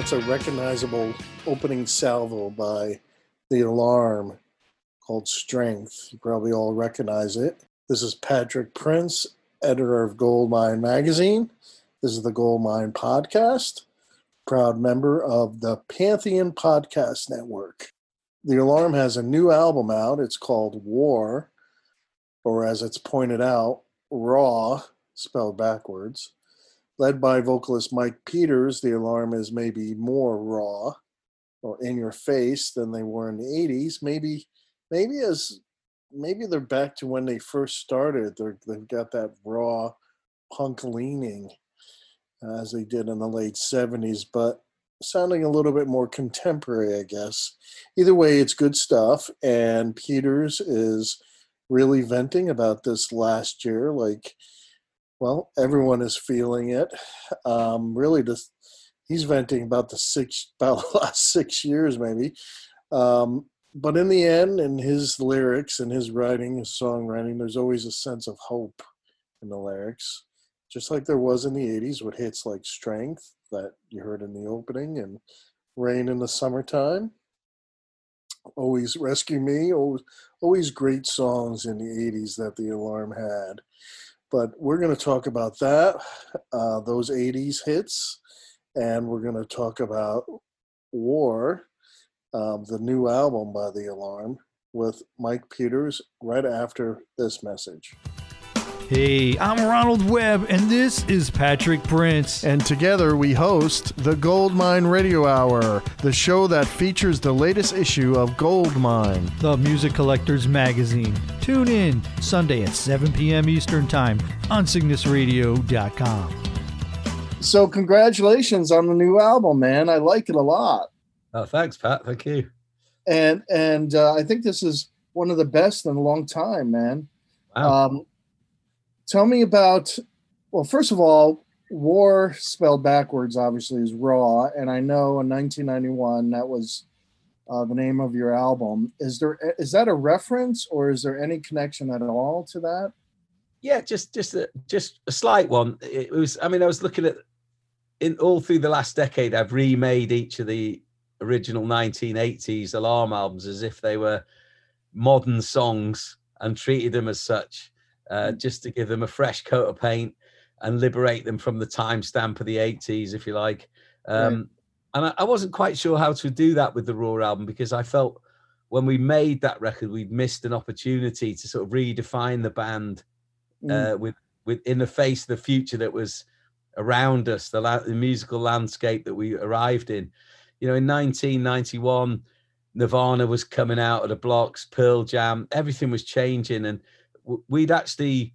That's a recognizable opening salvo by The Alarm called Strength. You probably all recognize it. This is Patrick Prince, editor of Goldmine Magazine. This is the Goldmine Podcast, proud member of the Pantheon Podcast Network. The Alarm has a new album out. It's called War, or as it's pointed out, Raw, spelled backwards. Led by vocalist Mike Peters, The Alarm is maybe more raw or in your face than they were in the 80s. Maybe, maybe as maybe they're back to when they first started. They're, they've got that raw punk leaning uh, as they did in the late 70s, but sounding a little bit more contemporary, I guess. Either way, it's good stuff. And Peters is really venting about this last year. Like, well, everyone is feeling it. Um, really, he's venting about the six, about the last six years, maybe. Um, but in the end, in his lyrics and his writing, his songwriting, there's always a sense of hope in the lyrics, just like there was in the 80s with hits like Strength that you heard in the opening and Rain in the Summertime. Always Rescue Me, always, always great songs in the 80s that the Alarm had. But we're going to talk about that, uh, those 80s hits, and we're going to talk about War um, the new album by The Alarm with Mike Peters right after this message. Hey, I'm Ronald Webb, and this is Patrick Prince. And together we host the Goldmine Radio Hour, the show that features the latest issue of Goldmine. the Music Collectors Magazine. Tune in Sunday at 7 p.m. Eastern Time on CygnusRadio.com. So, congratulations on the new album, man. I like it a lot. Oh, thanks, Pat. Thank you. And and uh, I think this is one of the best in a long time, man. Wow. Um, tell me about, well, first of all, War spelled backwards obviously is Raw. And I know in 1991 that was uh, the name of your album. Is there is that a reference or is there any connection at all to that? yeah, just just a, just a slight one. It was. I mean, I was looking at in all through the last decade. I've remade each of the original 1980s alarm albums as if they were modern songs and treated them as such, uh, just to give them a fresh coat of paint and liberate them from the timestamp of the 80s, if you like. Um, And I, I wasn't quite sure how to do that with the Raw album because I felt when we made that record, we'd missed an opportunity to sort of redefine the band uh, with with in the face of the future that was around us, the, la- the musical landscape that we arrived in. You know, in 1991, Nirvana was coming out of the blocks, Pearl Jam, everything was changing, and we'd actually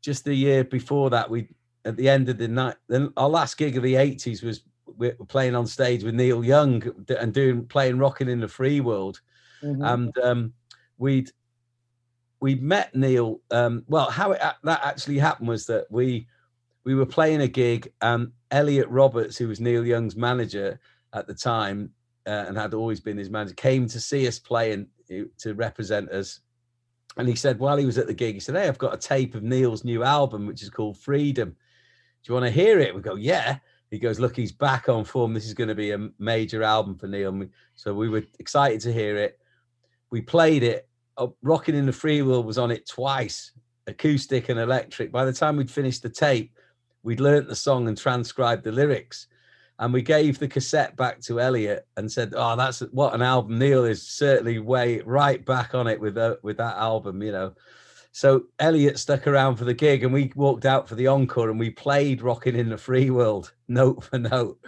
just the year before that, we at the end of the night, then our last gig of the 80s was we were playing on stage with Neil Young and doing playing rocking in the free world, Mhm. and um, we'd we met Neil. Um, well, how it, that actually happened was that we we were playing a gig, and Elliot Roberts, who was Neil Young's manager at the time uh, and had always been his manager, came to see us play and uh, to represent us. And he said, while he was at the gig, he said, "Hey, I've got a tape of Neil's new album, which is called Freedom." Do you want to hear it? We go, yeah. He goes, look, he's back on form. This is going to be a major album for Neil. So we were excited to hear it. We played it. Uh, oh, Rocking in the Free World was on it twice, acoustic and electric. By the time we'd finished the tape, we'd learnt the song and transcribed the lyrics. And we gave the cassette back to Elliot and said, "Oh, that's what an album! Neil is certainly way right back on it with the, with that album, you know." So Elliot stuck around for the gig, and we walked out for the encore, and we played "Rocking in the Free World" note for note.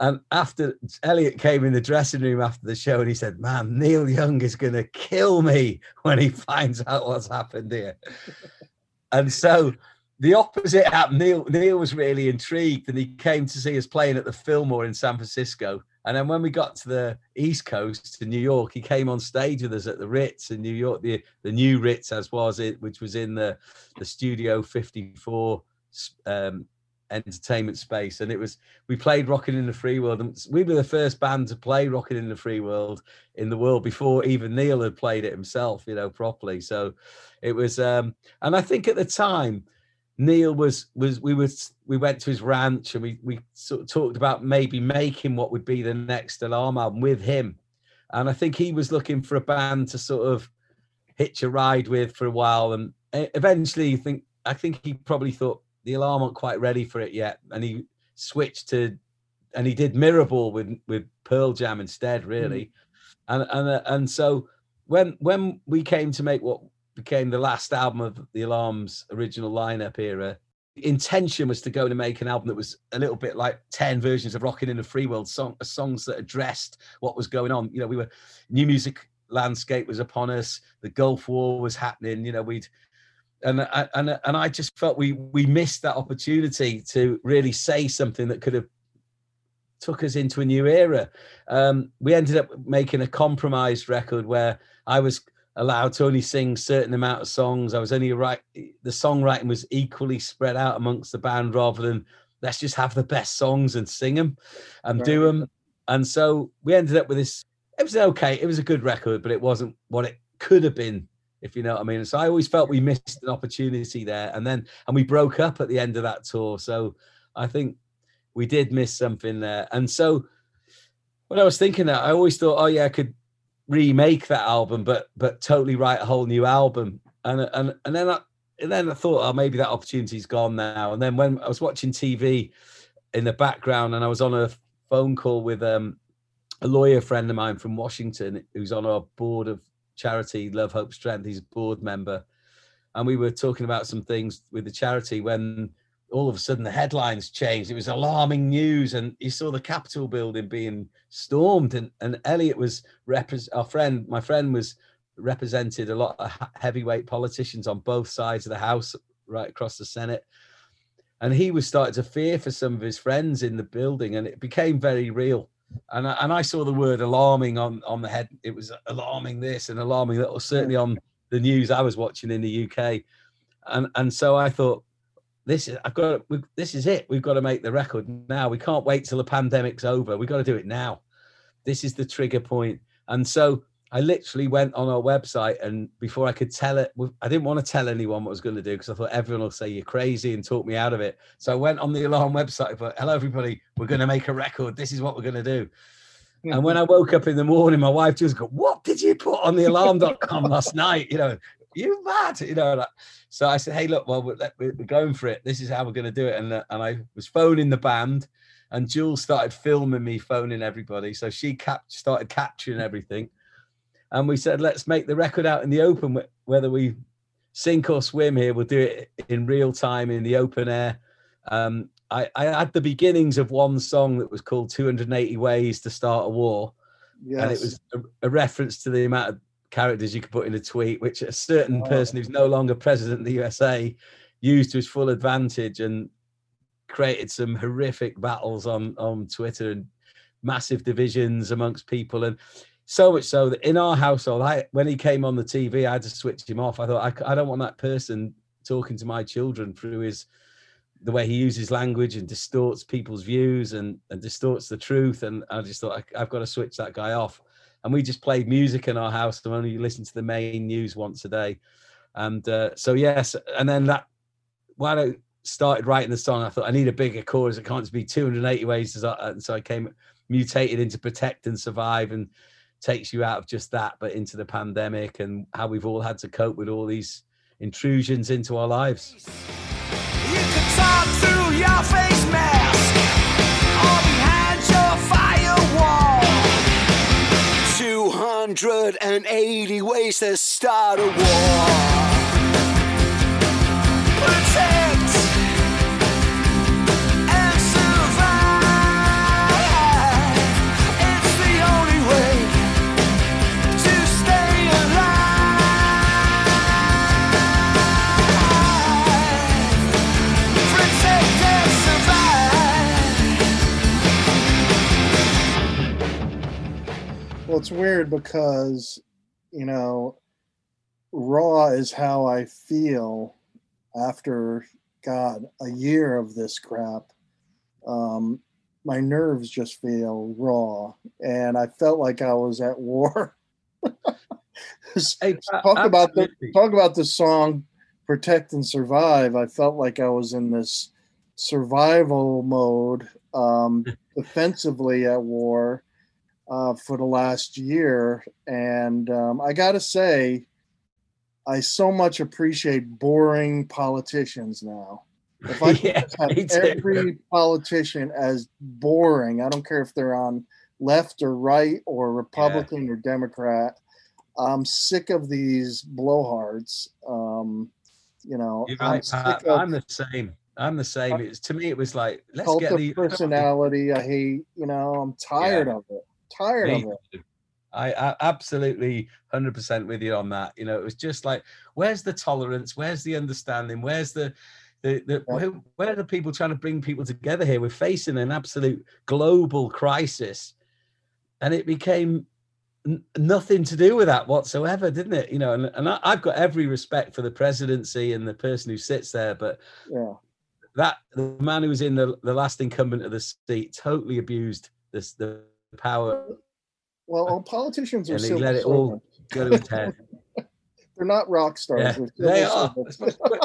And after Elliot came in the dressing room after the show, and he said, "Man, Neil Young is going to kill me when he finds out what's happened here." and so the opposite happened. Neil Neil was really intrigued, and he came to see us playing at the Fillmore in San Francisco. And then when we got to the East Coast to New York, he came on stage with us at the Ritz in New York, the the new Ritz as was it, which was in the the Studio 54 um, entertainment space. And it was we played Rocking in the Free World, and we were the first band to play Rocking in the Free World in the world before even Neil had played it himself, you know, properly. So it was, um, and I think at the time Neil was was we was we went to his ranch and we we sort of talked about maybe making what would be the next alarm album with him, and I think he was looking for a band to sort of hitch a ride with for a while, and eventually I think I think he probably thought the alarm weren't quite ready for it yet, and he switched to and he did Mirrorball with with Pearl Jam instead, really, mm. and and and so when when we came to make what became the last album of the Alarm's original lineup era. Intention was to go and make an album that was a little bit like 10 versions of Rocking in the Free World song, uh, songs that addressed what was going on. You know, we were new music landscape was upon us, the Gulf War was happening, you know, we'd and uh, and uh, and I just felt we we missed that opportunity to really say something that could have took us into a new era. Um, we ended up making a compromised record where I was allowed to only sing certain amount of songs. I was only right. The songwriting was equally spread out amongst the band rather than let's just have the best songs and sing them and right. do them. And so we ended up with this. It was okay. It was a good record, but it wasn't what it could have been, if you know what I mean. So I always felt we missed an opportunity there. And then, and we broke up at the end of that tour. So I think we did miss something there. And so when I was thinking that, I always thought, oh yeah, I could remake that album, but but totally write a whole new album. And and and then I and then I thought, oh, maybe that opportunity's gone now. And then when I was watching TV in the background, and I was on a phone call with um, a lawyer friend of mine from Washington who's on our board of charity Love Hope Strength. He's a board member, and we were talking about some things with the charity when all of a sudden the headlines changed. It was alarming news, and you saw the Capitol building being stormed. And and Elliot was repres- our friend, my friend was represented a lot of heavyweight politicians on both sides of the House, right across the Senate. And he was starting to fear for some of his friends in the building, and it became very real. And I, and I saw the word alarming on on the head. It was alarming this and alarming that was certainly on the news I was watching in the UK. And and so I thought, this is I've got this is it. We've got to make the record now. We can't wait till the pandemic's over. We've got to do it now. This is the trigger point. And so I literally went on our website and before I could tell it, I didn't want to tell anyone what I was going to do because I thought everyone will say you're crazy and talk me out of it. So I went on the alarm website, but hello everybody, we're going to make a record. This is what we're going to do. And when I woke up in the morning, my wife just go, "What did you put on the alarm.com last night?" You know, you mad? You know, like, so I said, hey, look, well, we're, we're going for it. This is how we're going to do it. And, uh, and I was phoning the band and Jules started filming me phoning everybody. So she cap- started capturing everything. And we said, let's make the record out in the open, whether we sink or swim here, we'll do it in real time in the open air. Um, I, I, had the beginnings of one song that was called 280 Ways to Start a War. Yes. And it was a, a reference to the amount of characters you could put in a tweet, which a certain oh. person who's no longer president of the USA used to his full advantage and created some horrific battles on on Twitter and massive divisions amongst people and so much so that in our household, I when he came on the TV, I had to switch him off. I thought I, I don't want that person talking to my children through his the way he uses language and distorts people's views and, and distorts the truth. And I just thought I, have got to switch that guy off and we just played music in our house and only listened to the main news once a day. And uh, so yes, and then that while I started writing the song, I thought I need a bigger chorus. It can't just be 280 ways. And so I came mutated into protect and survive and takes you out of just that, but into the pandemic and how we've all had to cope with all these intrusions into our lives. 280 ways to start a war. It's weird because, you know, raw is how I feel after, God, a year of this crap. Um, my nerves just feel raw, and I felt like I was at war. Hey, talk about the talk about the song "Protect and Survive." I felt like I was in this survival mode, um, defensively at war uh, for the last year, and um, I got to say, I so much appreciate boring politicians now. If I Yeah, have me too. every politician as boring, I don't care if they're on left or right or Republican or Democrat. I'm sick of these blowhards. Um, you know, You're I'm right, sick Pat. of I'm the same. I'm the same. It's to me, it was like let's get the personality. I hate. You know, I'm tired of it. Tired Me of it. I, I absolutely 100% with you on that. You know, it was just like, where's the tolerance? Where's the understanding? Where's the, the, the Yeah. where, where are the people trying to bring people together here? We're facing an absolute global crisis. And it became nothing to do with that whatsoever, didn't it? You know, and, and I, I've got every respect for the presidency and the person who sits there, but Yeah. that the man who was in the, the last incumbent of the seat totally abused this the power Well, all politicians are and he let it all go to head. They're not rock stars. Yeah, They're supposed, to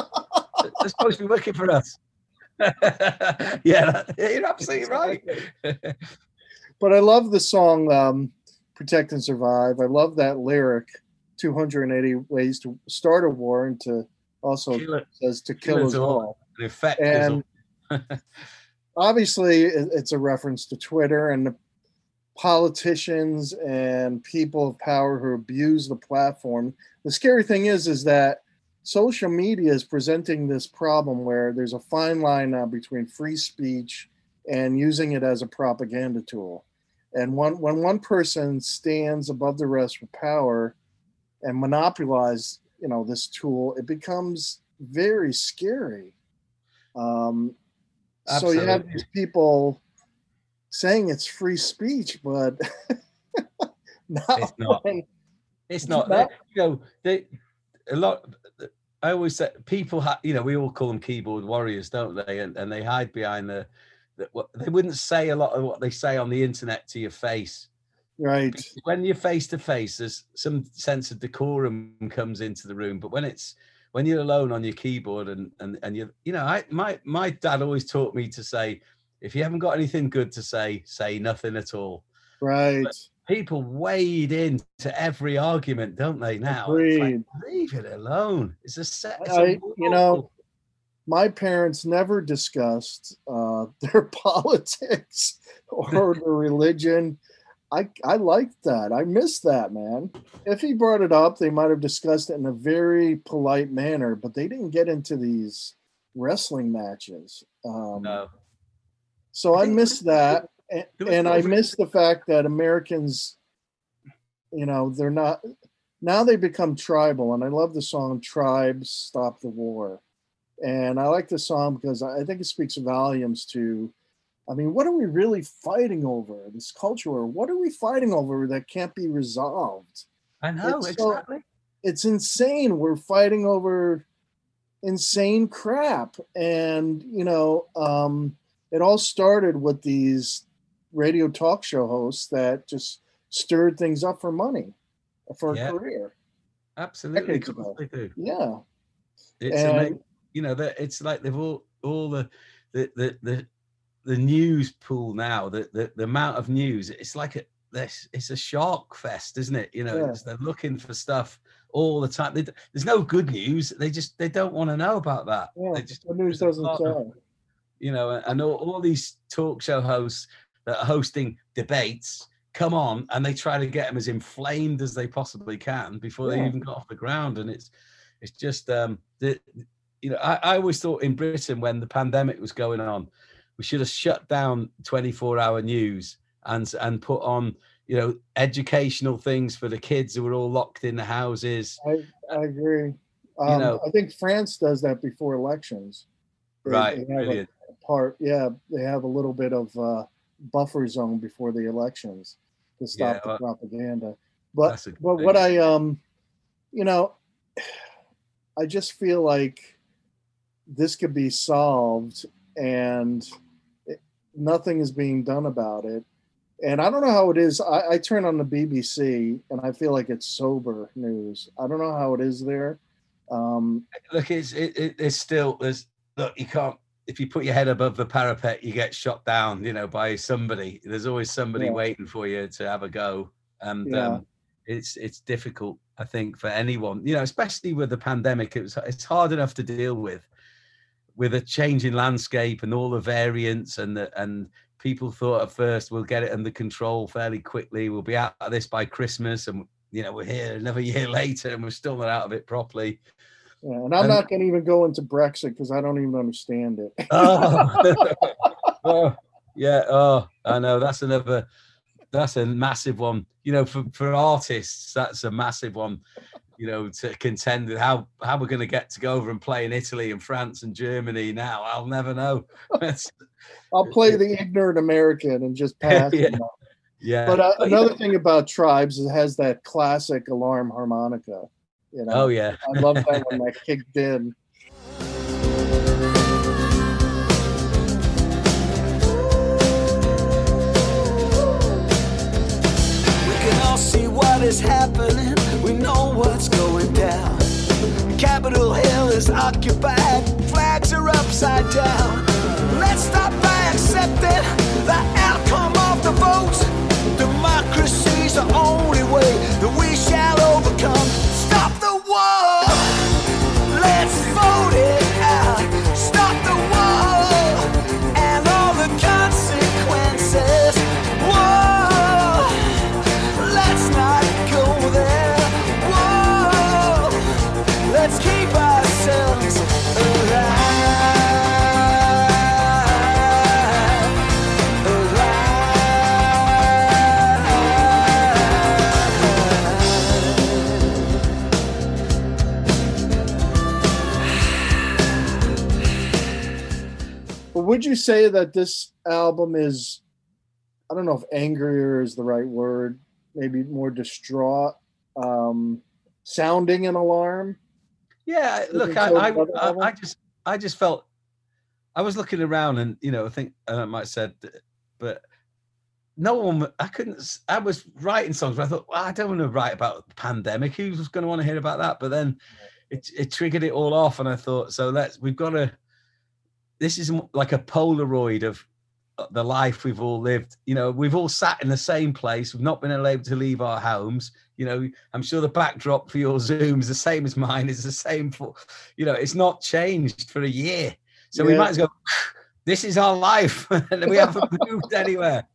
they're supposed to be working for us. yeah, that- you're absolutely right. but I love the song um, "Protect and Survive." I love that lyric, "280 ways to start a war," and to also Kill says to kill kill us all. all. is And all- obviously, it's a reference to Twitter and the politicians and people of power who abuse the platform. The scary thing is, is that social media is presenting this problem where there's a fine line now between free speech and using it as a propaganda tool. And when, when one person stands above the rest with power and monopolize, you know, this tool, it becomes very scary. Um, so you have these people saying it's free speech, but not It's not. when- it's not. that- You know, they a lot. I always say people, ha, you know, we all call them keyboard warriors, don't they? And and they hide behind the. the what, they wouldn't say a lot of what they say on the internet to your face. right. when you're face to face, there's some sense of decorum comes into the room. But when it's when you're alone on your keyboard and and and you you know, I my my dad always taught me to say, if you haven't got anything good to say, say nothing at all. Right. People wade into every argument, don't they? Now, like, leave it alone. It's a set. It's I- a you know. My parents never discussed uh, their politics or their religion. I I liked that. I missed that, man. If he brought it up, they might have discussed it in a very polite manner, but they didn't get into these wrestling matches. Um, no. So I I think- missed that, and, and I no- miss the fact that Americans, you know, they're not now they become tribal, and I love the song "Tribes Stop the War," and I like the song because I I think it speaks volumes to. I mean, what are we really fighting over? This culture, war? what are we fighting over that can't be resolved? I know it's so- it's insane. We're fighting over insane crap. And, you know, um, it all started with these radio talk show hosts that just stirred things up for money, for Yeah. a career. Absolutely, decades ago. they do. Yeah. It's And- amazing. You know that it's like they've all all the the the the, the news pool now, the, the the amount of news, it's like a this it's a shark fest, isn't it? You know, Yeah. it's, they're looking for stuff all the time. They, there's no good news. They just they don't want to know about that. Yeah, They just the news doesn't tell. You know, and all, all these talk show hosts that are hosting debates come on and they try to get them as inflamed as they possibly can before they even got off the ground. And it's it's just um the you know, I, I always thought in Britain when the pandemic was going on, we should have shut down 24 hour news and and put on you know educational things for the kids who were all locked in the houses I, I agree. Um, know- I think France does that before elections. They- right they have a part, yeah, they have a little bit of uh, buffer zone before the elections to stop Yeah, the well, propaganda. But that's a good but what. I um, you know, I just feel like this could be solved, and it, nothing is being done about it. And I don't know how it is. I, I turn on the BBC and I feel like it's sober news. I don't know how it is there. Um, look, it's it, it, it's still there's look you can't if you put your head above the parapet, you get shot down, you know, by somebody. There's always somebody Yeah. waiting for you to have a go, and Yeah. um, it's it's difficult, I think, for anyone, you know, especially with the pandemic. It was it's hard enough to deal with, with a changing landscape and all the variants and the and people thought at first we'll get it under control fairly quickly. We'll be out of this by Christmas, and you know we're here another year later, and we're still not out of it properly. Yeah, and I'm And- not going to even go into Brexit because I don't even understand it. oh. oh, yeah. Oh, I know. That's another. That's a massive one. You know, for for artists, that's a massive one. You know, to contend with how how we're going to get to go over and play in Italy and France and Germany. Now, I'll never know. I'll play the ignorant American and just pass. Yeah. yeah. But uh, another thing about tribes is it has that classic alarm harmonica. You know, Oh yeah. I love that when that kicked in. We can all see what is happening. We know what's going down. Capitol Hill is occupied. Flags are upside down. Would you say that this album is, I don't know if angrier is the right word, maybe more distraught, um, sounding an alarm? Yeah, look, I, I, I, I just, I just felt, I was looking around, and you know, I think and I might have said, but no one, I couldn't. I was writing songs, but I thought, well, I don't want to write about the pandemic. Who's going to want to hear about that? But then it, it triggered it all off, and I thought, so let's, we've got to. This is like a Polaroid of uh, the life we've all lived. You know, we've all sat in the same place. We've not been able to leave our homes. You know, I'm sure the backdrop for your Zoom is the same as mine. It's the same for, you know, it's not changed for a year. So we might as well go, this is our life. and we haven't moved anywhere.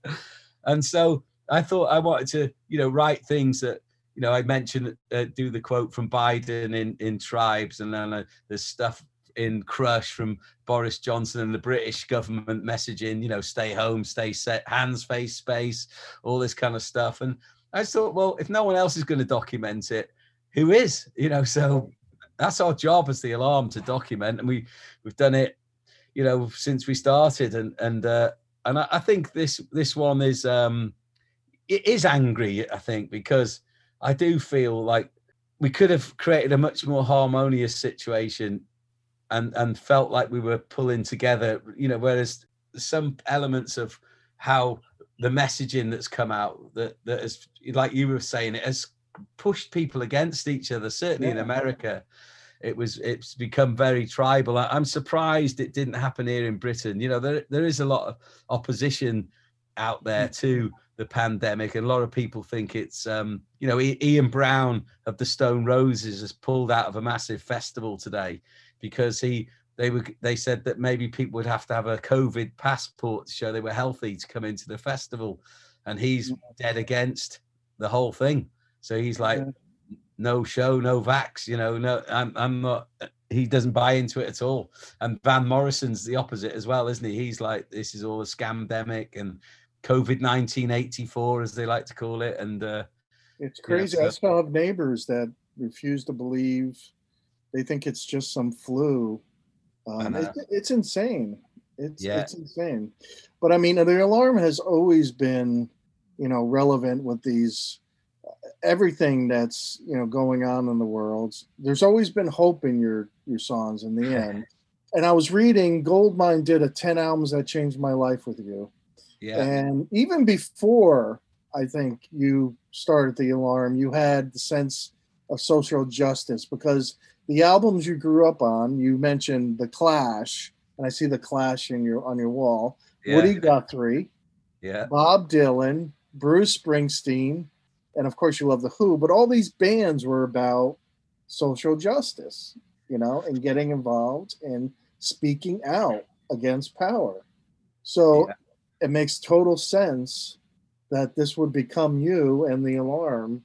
And so I thought I wanted to, you know, write things that, you know, I mentioned, uh, do the quote from Biden in, in Tribes, and then uh, there's stuff in Crush from Boris Johnson and the British government messaging, you know, stay home, stay set, hands, face, space, all this kind of stuff. And I just thought, well, if no one else is going to document it, who is? You know, so that's our job as the alarm to document, and we we've done it, you know, since we started, and and uh, and I, I think this this one is um it is angry, I think, because I do feel like we could have created a much more harmonious situation and and felt like we were pulling together you know whereas some elements of how the messaging that's come out that that has like you were saying it has pushed people against each other certainly in america. It was it's become very tribal. I, am surprised it didn't happen here in Britain. You know, there there is a lot of opposition out there to the pandemic, and a lot of people think it's um, you know Ian Brown of the Stone Roses has pulled out of a massive festival today because he they were they said that maybe people would have to have a COVID passport to show they were healthy to come into the festival, and he's mm. dead against the whole thing. So he's like, no show, no vax. You know, no, I'm I'm not. He doesn't buy into it at all. And Van Morrison's the opposite as well, isn't he? He's like, this is all a scamdemic and COVID nineteen eighty four, as they like to call it. And uh, it's crazy. I still have neighbors that refuse to believe. They think it's just some flu. Um, it, it's insane. It's yeah. it's insane. But I mean, the alarm has always been, you know, relevant with these everything that's you know going on in the world. There's always been hope in your your songs in the end. and I was reading Goldmine did a 10 albums that changed my life with you. Yeah. And even before I think you started the alarm, you had the sense of social justice because the albums you grew up on, you mentioned the Clash, and I see the Clash in your on your wall. Yeah. Woody Guthrie, yeah, Bob Dylan, Bruce Springsteen, and of course you love the Who. But all these bands were about social justice, you know, and getting involved and speaking out against power. So yeah. it makes total sense that this would become you and the alarm,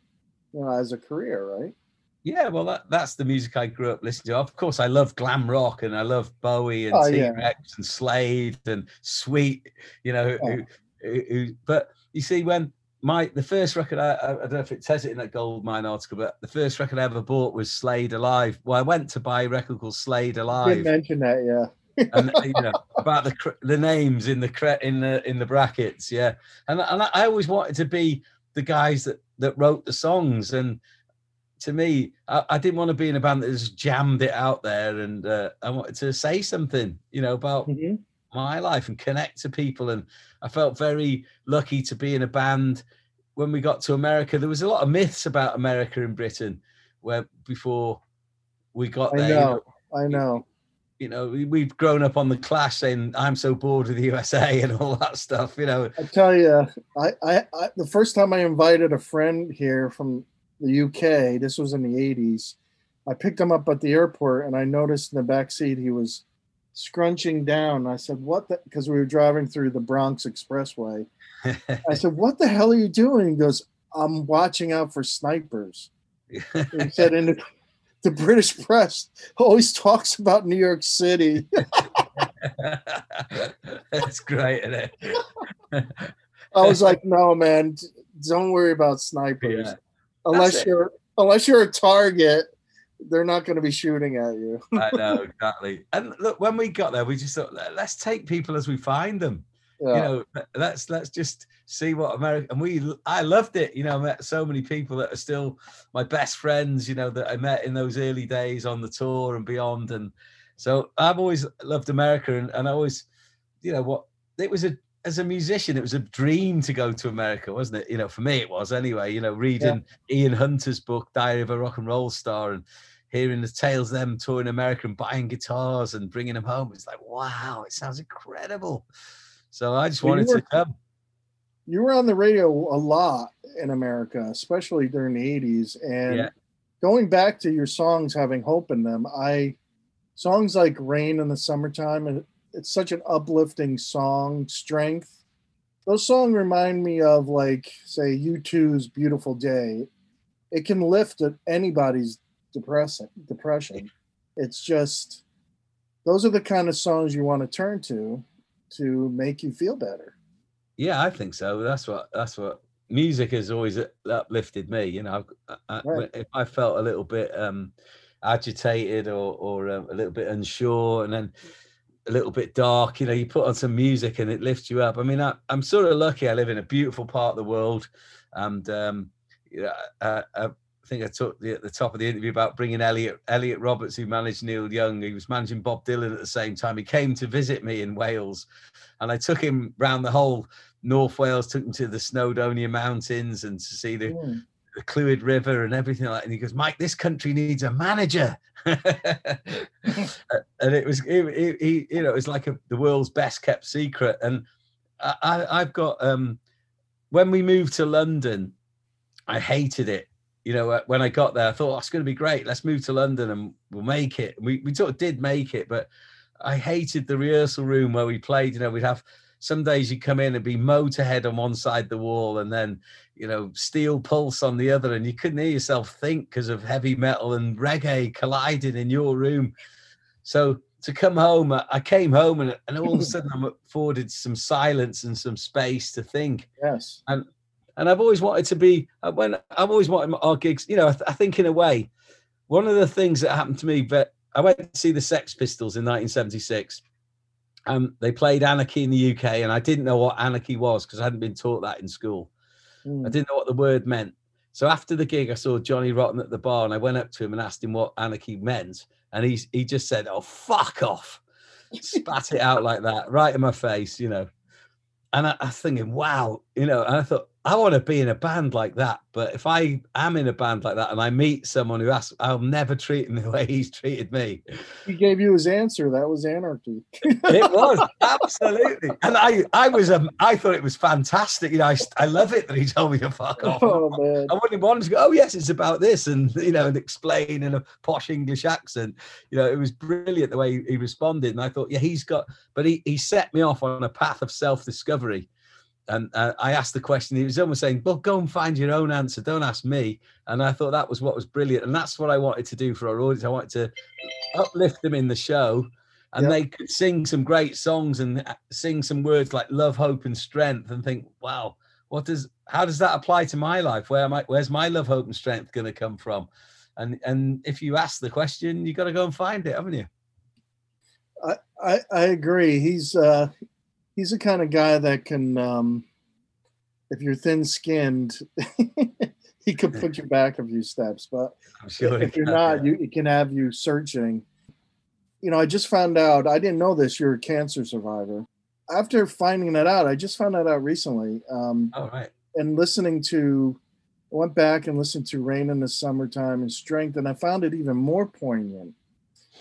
you know, as a career, right? Yeah, well, that, that's the music I grew up listening to. Of course, I love glam rock and I love Bowie and oh, T Rex yeah. and Slade and Sweet, you know. Yeah. Who, oh. who, who, but you see, when my the first record, I, I, don't know if it says it in that Goldmine article, but the first record I ever bought was Slade Alive. Well, I went to buy a record called Slade Alive. You mention that, yeah. and uh, you know about the the names in the in the in the brackets, yeah. And and I always wanted to be the guys that that wrote the songs and to me, I, I, didn't want to be in a band that just jammed it out there, and uh, I wanted to say something, you know, about mm-hmm. my life and connect to people. And I felt very lucky to be in a band. When we got to America, there was a lot of myths about America and Britain, where before we got there, I know, you know, I know. You know, we've grown up on the Clash saying "I'm so bored with the USA" and all that stuff. You know, I tell you, I, I, I the first time I invited a friend here from the UK. This was in the 80s. I picked him up at the airport and I noticed in the back seat he was scrunching down. I said, What the? Because we were driving through the Bronx Expressway. I said, What the hell are you doing? He goes, I'm watching out for snipers. he said, In the, the British press always talks about New York City. That's great? I was like, No, man, don't worry about snipers. Yeah unless you're unless you're a target they're not going to be shooting at you. I know exactly. And look when we got there we just thought let's take people as we find them. Yeah. you know let's let's just see what america and we i loved it you know i met so many people that are still my best friends you know that i met in those early days on the tour and beyond and so i've always loved america and, and i always you know what it was a as a musician, it was a dream to go to America, wasn't it? You know, for me it was anyway. You know, reading yeah. Ian Hunter's book, Diary of a Rock and Roll Star, and hearing the tales of them touring America and buying guitars and bringing them home. It's like, wow, it sounds incredible. So I just wanted were, to come. You were on the radio a lot in America, especially during the 80s. And yeah. going back to your songs having hope in them, I songs like Rain in the Summertime and it's such an uplifting song, strength. Those songs remind me of like say U2's Beautiful Day. It can lift anybody's depressing depression. It's just those are the kind of songs you want to turn to to make you feel better. Yeah, I think so. That's what that's what music has always uplifted me. You know, I, right. if I felt a little bit um, agitated or or um, a little bit unsure, and then a little bit dark, you know, you put on some music and it lifts you up. I mean, I, am sort of lucky. I live in a beautiful part of the world, and um, I, I, think I talked the, at the top of the interview about bringing Elliot Elliot Roberts, who managed Neil Young. He was managing Bob Dylan at the same time. He came to visit me in Wales, and I took him round the whole North Wales, took him to the Snowdonia Mountains and to see the. Mm the Clwyd River and everything like that. And he goes, Mike, this country needs a manager. and it was he, you know it was like a, the world's best kept secret. And I, i've got um when we moved to london i hated it. You know when i got there i thought oh, it's going to be great. Let's move to london and we'll make it. We, we sort of did make it but i hated the rehearsal room where we played. You know we'd have some days you come in and be motorhead on one side the wall and then you know steel pulse on the other and you couldn't hear yourself think because of heavy metal and reggae colliding in your room. So to come home i came home and, and all of a sudden i'm afforded some silence and some space to think. Yes. And and i've always wanted to be uh, when i've always wanted our gigs you know I, th- I think in a way one of the things that happened to me but i went to see the sex pistols in 1976 um, they played Anarchy in the UK, and I didn't know what anarchy was because I hadn't been taught that in school. Mm. I didn't know what the word meant. So after the gig, I saw Johnny Rotten at the bar, and I went up to him and asked him what anarchy meant, and he he just said, "Oh fuck off," spat it out like that, right in my face, you know. And I, I was thinking, wow, you know, and I thought, I want to be in a band like that. But if I am in a band like that and I meet someone who asks, I'll never treat him the way he's treated me. He gave you his answer. That was anarchy. it was absolutely, and I, I was, um, I thought it was fantastic. You know, I, I love it that he told me to fuck off. Oh man, I wouldn't want to go. Oh yes, it's about this, and you know, and explain in a posh English accent. You know, it was brilliant the way he responded, and I thought, yeah, he's got. But he he set me off on a path of self discovery and uh, I asked the question. He was almost saying, "Well, go and find your own answer. Don't ask me." And I thought that was what was brilliant, and that's what I wanted to do for our audience. I wanted to uplift them in the show, and yep. they could sing some great songs and uh, sing some words like love, hope, and strength, and think, "Wow, what does how does that apply to my life? Where am I? Where's my love, hope, and strength going to come from?" And and if you ask the question, you got to go and find it, haven't you? I, I, I agree. He's uh, he's the kind of guy that can um, if you're thin skinned he could put you back a few steps but sure if you're not you it can have you searching. You know i just found out i didn't know this you're a cancer survivor. After finding that out i just found that out recently um oh, right. and listening to i went back and listened to rain in the summertime and strength and i found it even more poignant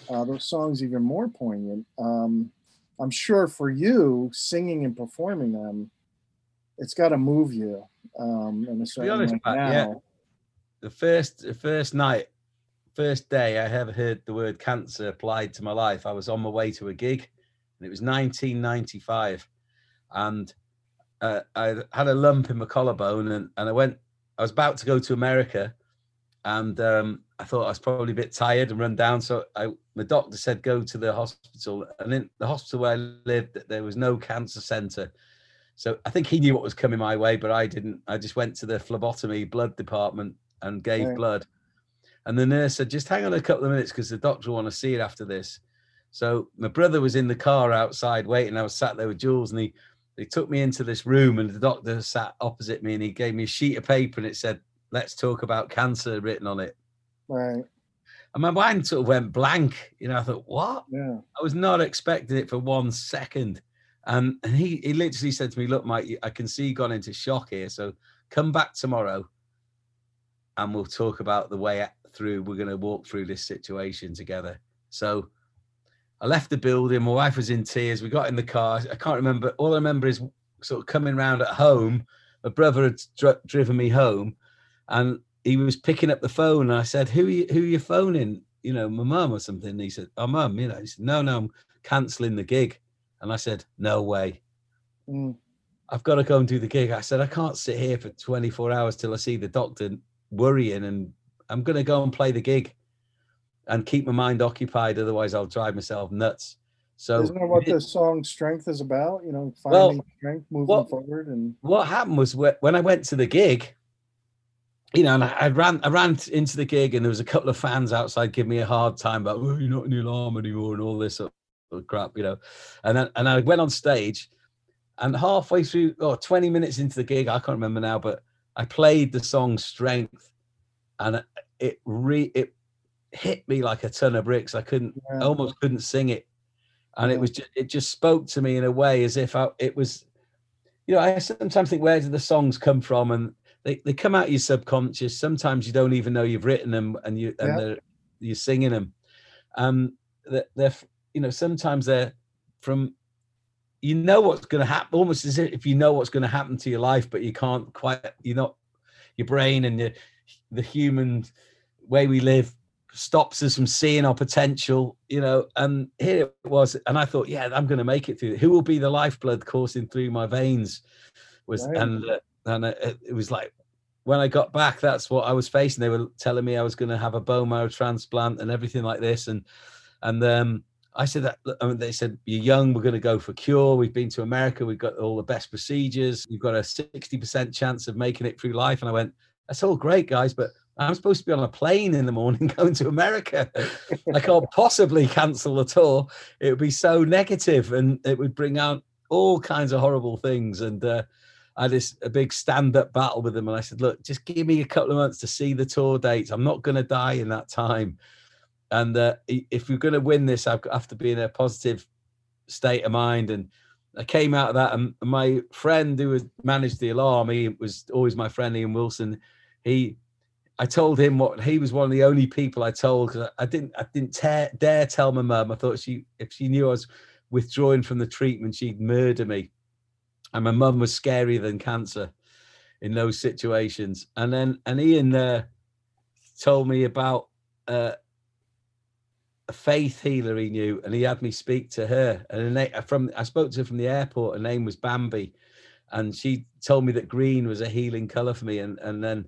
uh, those songs even more poignant um I'm sure for you, singing and performing them, it's got to move you. Um, in a certain to be honest, Matt, yeah. The first, the first night, first day I ever heard the word cancer applied to my life, I was on my way to a gig, and it was 1995, and uh, I had a lump in my collarbone, and and I went. I was about to go to America, and um, I thought I was probably a bit tired and run down. So I, the doctor said go to the hospital, and in the hospital where I lived, there was no cancer center. So I think he knew what was coming my way, but I didn't. I just went to the phlebotomy blood department and gave right. blood. And the nurse said, just hang on a couple of minutes because the doctor will want to see it after this. So my brother was in the car outside waiting. I was sat there with Jules, and he they took me into this room, and the doctor sat opposite me, and he gave me a sheet of paper, and it said, "Let's talk about cancer" written on it. Right. And my mind sort of went blank. You know, I thought, what? Yeah. I was not expecting it for one second. Um, and he, he literally said to me, look, Mike, I can see you gone into shock here. So come back tomorrow and we'll talk about the way through. We're going to walk through this situation together. So I left the building. My wife was in tears. We got in the car. I can't remember. All I remember is sort of coming around at home. My brother had dr- driven me home. And he was picking up the phone and I said, Who are you, who are you phoning? You know, my mum or something. And he said, Oh mum, you know, he said, No, no, I'm cancelling the gig. And I said, No way. Mm. I've got to go and do the gig. I said, I can't sit here for 24 hours till I see the doctor worrying and I'm gonna go and play the gig and keep my mind occupied, otherwise I'll drive myself nuts. So isn't that what the song "Strength" is about? You know, finding well, strength, moving what, forward. And what happened was when I went to the gig, you know, and I, I, ran, I ran into the gig, and there was a couple of fans outside giving me a hard time about, oh, you're not in the alarm anymore, and all this sort of crap, you know. And then, and I went on stage, and halfway through, or oh, 20 minutes into the gig, I can't remember now, but I played the song "Strength," and it re it hit me like a ton of bricks. I couldn't, yeah. almost couldn't sing it, and yeah. it was just, it just spoke to me in a way as if I, it was, you know, I sometimes think, where do the songs come from, and they, they come out of your subconscious. Sometimes you don't even know you've written them and you and yeah. you're singing them. um, they're, they're you know sometimes they're from you know what's going to happen almost as if you know what's going to happen to your life but you can't quite you're not your brain and your the human way we live stops us from seeing our potential you know and here it was and i thought yeah i'm going to make it through who will be the lifeblood coursing through my veins was right. and uh, and uh, it was like when i got back that's what i was facing they were telling me i was going to have a bone marrow transplant and everything like this and and um I said that I mean, they said you're young. We're going to go for cure. We've been to America. We've got all the best procedures. You've got a sixty percent chance of making it through life. And I went, that's all great, guys, but I'm supposed to be on a plane in the morning going to America. I can't possibly cancel the tour. It would be so negative, and it would bring out all kinds of horrible things. And uh, I had this a big stand-up battle with them, and I said, look, just give me a couple of months to see the tour dates. I'm not going to die in that time. And uh, if we're going to win this, I have to be in a positive state of mind. And I came out of that, and my friend who was managed the alarm, he was always my friend Ian Wilson. He, I told him what he was one of the only people I told because I, I, didn't, I didn't tear, dare tell my mum. I thought she, if she knew I was withdrawing from the treatment, she'd murder me. And my mum was scarier than cancer in those situations. And then, and Ian uh, told me about. Uh, a faith healer he knew, and he had me speak to her. And name, from I spoke to her from the airport. Her name was Bambi, and she told me that green was a healing color for me. And and then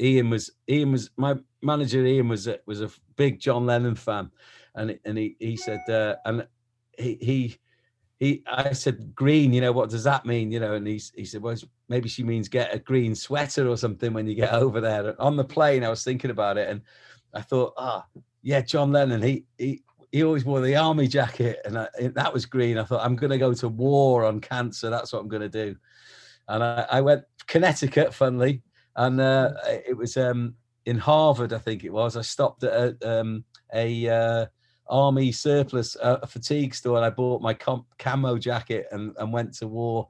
Ian was Ian was my manager. Ian was a, was a big John Lennon fan, and and he he said uh, and he he. He, I said, green, you know, what does that mean? You know, and he, he said, well, maybe she means get a green sweater or something when you get over there. On the plane, I was thinking about it and I thought, ah, oh, yeah, John Lennon, he he he always wore the army jacket, and I, that was green. I thought I'm going to go to war on cancer. That's what I'm going to do. And I, I went Connecticut, funnily, and uh, it was um, in Hartford, I think it was. I stopped at a, um, a uh, army surplus, uh, fatigue store, and I bought my com- camo jacket and, and went to war.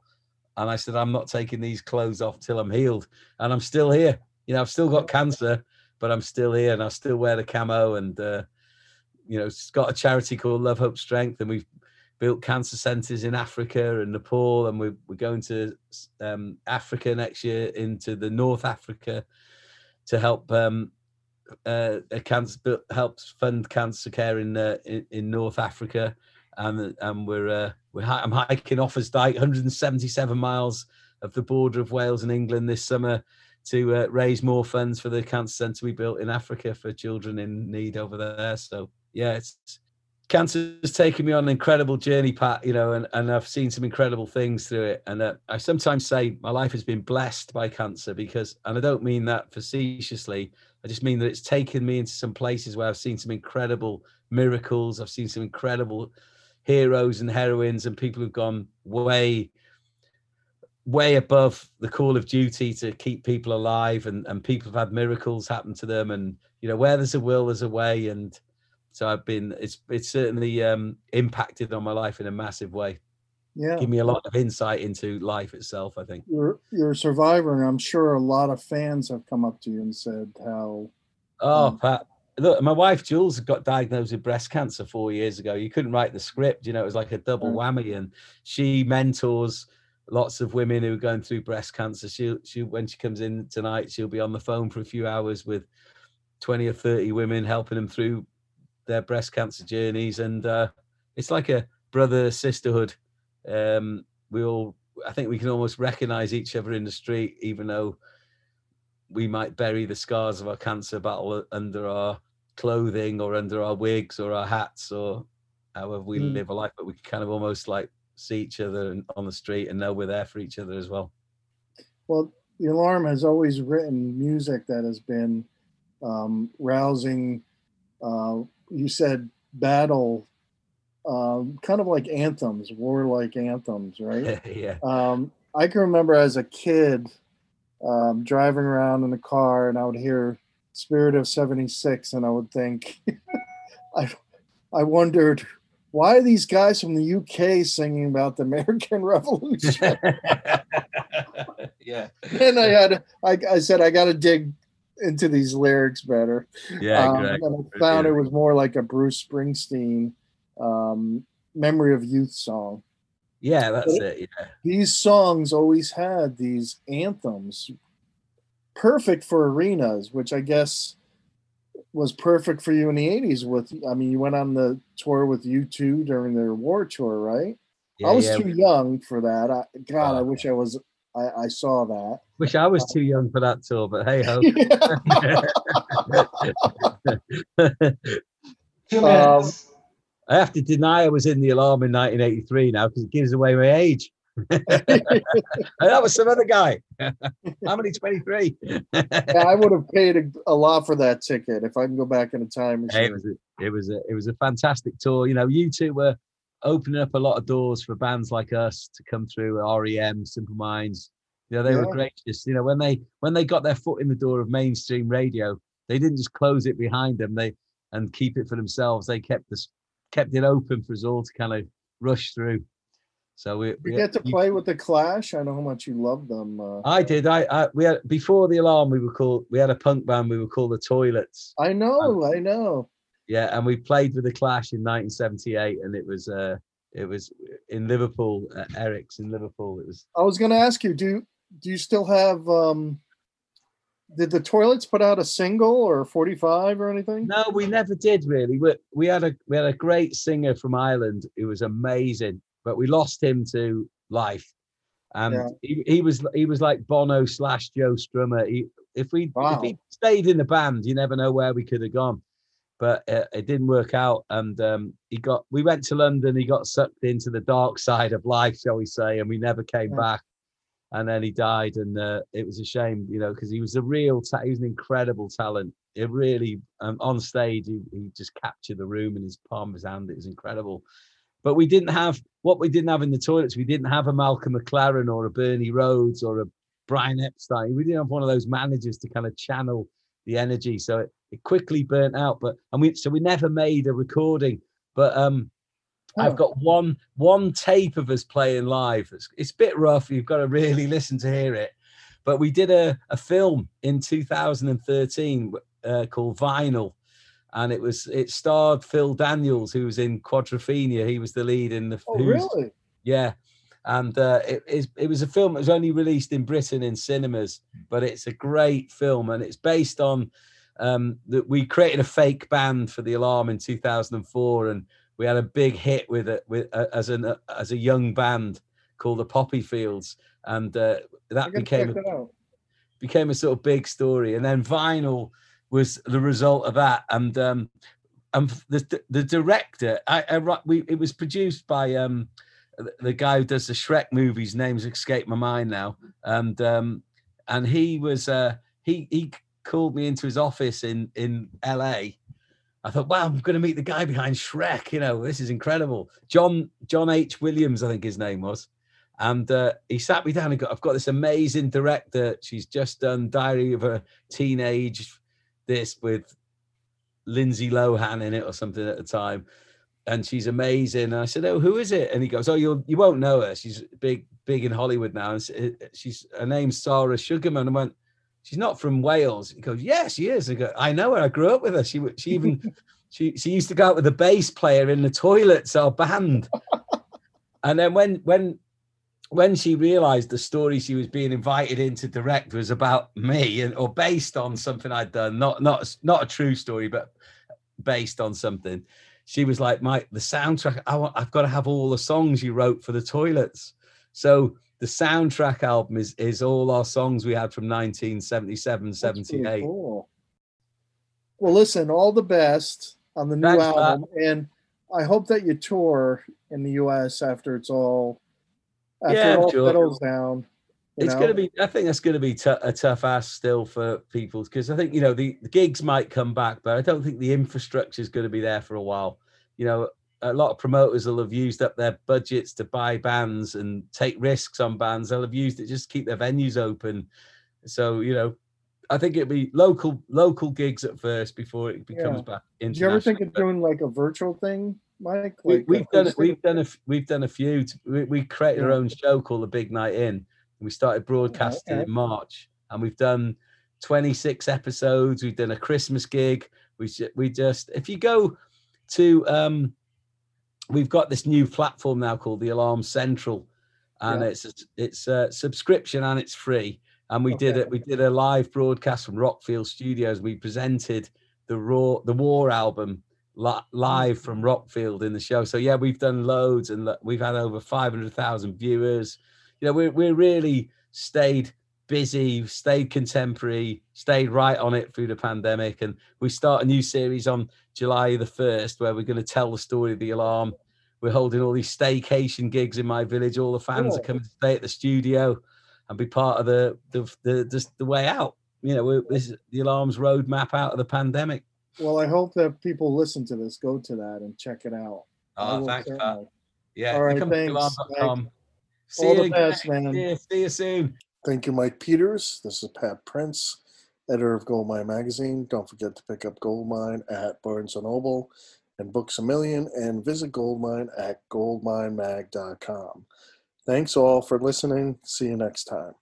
And I said, I'm not taking these clothes off till I'm healed, and I'm still here. You know, I've still got cancer, but I'm still here and I still wear the camo. And uh, you know, it's got a charity called Love, Hope, Strength, and we've built cancer centres in Africa and Nepal, and we're we're going to um, Africa next year into the North Africa to help um, uh, cancer helps fund cancer care in, uh, in, North Africa, and and we're uh, we're I'm hiking Offa's Dyke, 177 miles of the border of Wales and England this summer to uh, raise more funds for the cancer centre we built in Africa for children in need over there. So yeah, it's cancer has taken me on an incredible journey, Pat. You know, and, and I've seen some incredible things through it. And uh, I sometimes say my life has been blessed by cancer because, and I don't mean that facetiously. I just mean that it's taken me into some places where I've seen some incredible miracles. I've seen some incredible heroes and heroines and people who've gone way way above the call of duty to keep people alive and, and people have had miracles happen to them and you know where there's a will there's a way and so i've been it's it's certainly um impacted on my life in a massive way yeah. Give me a lot of insight into life itself i think. You're you're a survivor and i'm sure a lot of fans have come up to you and said how oh um, pat look my wife jules got diagnosed with breast cancer four years ago. You couldn't write the script you know it was like a double whammy and she mentors lots of women who are going through breast cancer. She she when she comes in tonight, she'll be on the phone for a few hours with twenty or thirty women, helping them through their breast cancer journeys, and uh, it's like a brother sisterhood. Um, we all, I think, we can almost recognise each other in the street, even though we might bury the scars of our cancer battle under our clothing or under our wigs or our hats or however we mm. live a life, but we kind of almost like see each other on the street and know we're there for each other as well. Well, the alarm has always written music that has been um, rousing. Uh, you said battle, uh, kind of like anthems, war-like anthems, right? yeah. Um, I can remember as a kid um, driving around in the car, and I would hear "Spirit of '76," and I would think, I, I wondered why are these guys from the UK singing about the American Revolution? yeah. And I had, I, I said, I got to dig into these lyrics better. Yeah, Um, great. and I found it was more like a Bruce Springsteen um, memory of youth song. Yeah, that's it. Yeah. These songs always had these anthems, perfect for arenas, which I guess was perfect for you in the '80s. With I mean, you went on the tour with U2 during their war tour, right? yeah I was yeah. too young for that. I, God, I Oh. wish I was. I, I saw that. Wish I was too young for that tour, but hey ho. Two Um, minutes. I have to deny I was in the alarm in 1983 now because it gives away my age. and that was some other guy. I'm only 23. Yeah, I would have paid a, a lot for that ticket if I can go back in a time Hey, it was a, it was a it was a fantastic tour. You know, U2 were opening up a lot of doors for bands like us to come through. REM, Simple Minds. You know, they were Yeah. gracious. You know, when they when they got their foot in the door of mainstream radio, they didn't just close it behind them. They and keep it for themselves. They kept this kept it open for us all to kind of rush through. So we, You we get to you- play with the Clash. I know how much you love them. Uh, I did. I, I we had before the alarm. We were called. We had a punk band. We were called the Toilets. I know, I know. Yeah, and we played with the Clash in 1978, and it was uh, it was in Liverpool, uh, Eric's in Liverpool. It was I was going to ask you, do do you still have? um Did the Toilets put out a single or 45 or anything? no, we never did really. We we had a we had a great singer from Ireland who was amazing, but we lost him to life. And Yeah. he, he was he was like Bono slash Joe Strummer. He, if we if he stayed in the band, you never know where we could have gone. But uh, it didn't work out, and um, he got. We went to London. He got sucked into the dark side of life, shall we say, and we never came Yeah. back. And then he died, and uh, it was a shame, you know, because he was a real. Ta- he was an incredible talent. It really um, on stage, he, he just captured the room in his palm of his hand. It was incredible. But we didn't have what we didn't have in the toilets. We didn't have a Malcolm McLaren or a Bernie Rhodes or a Brian Epstein. We didn't have one of those managers to kind of channel the energy. So it, it quickly burnt out. But and we so we never made a recording. But um Huh. I've got one one tape of us playing live. It's, it's a bit rough. You've got to really listen to hear it. But we did a, a film in 2013 uh, called Vinyl, and it was it starred Phil Daniels, who was in Quadrophenia. He was the lead in the. Oh, really? yeah, and uh, it, it's- it was a film that was only released in Britain in cinemas, but it's a great film, and it's based on um, that we created a fake band for the Alarm in 2004, and we had a big hit with it with uh, as an uh, as a young band called the Poppy Fields, and uh, that became a, became a sort of big story, and then Vinyl was the result of that, and um, and the the director, I, I we it was produced by um the- guy who does the Shrek movies. Name's escape my mind now, and um and he was uh he he called me into his office in in L.A. I thought, wow, I'm going to meet the guy behind Shrek. You know, this is incredible. John John H. Williams, I think his name was. And uh, he sat me down and got, I've got this amazing director. She's just done Diary of a Teenage, this with Lindsay Lohan in it or something at the time. And she's amazing. And I said, Oh, who is it? And he goes, Oh, you'll, you won't know her. She's big, big in Hollywood now. And she's, her name's Sara Sugarman. I went, She's not from Wales. He goes, Yeah, she is. I go, I know her. I grew up with her. She, she even, she, she used to go out with the bass player in the toilets, our band. and then when, when, when she realized the story she was being invited in to direct was about me and or based on something I'd done, not not not a true story, but based on something, she was like, "Mike, the soundtrack. I want, I've got to have all the songs you wrote for the toilets." So the soundtrack album is is all our songs we had from 1977, 78. cool. Well, listen, all the best on the new Thanks, Matt. album, and I hope that you tour in the U.S. after it's all after Yeah, it all sure. settles down. it's going to be i think that's going to be tou- a tough ask still for people because i think you know the, the gigs might come back but i don't think the infrastructure is going to be there for a while you know a lot of promoters will have used up their budgets to buy bands and take risks on bands they'll have used it just to keep their venues open so you know i think it'll be local local gigs at first before it becomes Yeah. back Did you ever think of doing like a virtual thing, Mike? We, Like we've done it. We've done a. We've done a few. We, we created our own show called The Big Night In. And we started broadcasting okay. in March, and we've done 26 episodes. We've done a Christmas gig. We we just if you go to um, we've got this new platform now called the Alarm Central, and yeah. it's a, it's a subscription and it's free. And we okay. did it. We did a live broadcast from Rockfield Studios. We presented the raw the War album live mm. from Rockfield in the show. So yeah, we've done loads, and we've had over five hundred thousand viewers. You know, we're we're really stayed busy, stayed contemporary, stayed right on it through the pandemic, and we start a new series on July the first where we're going to tell the story of the alarm. We're holding all these staycation gigs in my village. All the fans are coming to stay at the studio and be part of the the the, the, the way out. You know, this is the alarms roadmap out of the pandemic. Well, I hope that people listen to this, go to that and check it out. Oh, thanks, Pat. Yeah. All right, thanks. See All you the best, man. See you soon. Thank you, Mike Peters. This is Pat Prince, editor of Goldmine Magazine. Don't forget to pick up Goldmine at Barnes & Noble and Books A Million and visit Goldmine at goldminemag.com. Thanks all for listening. See you next time.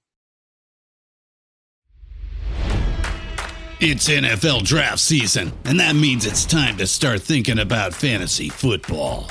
It's NFL draft season, and that means it's time to start thinking about fantasy football.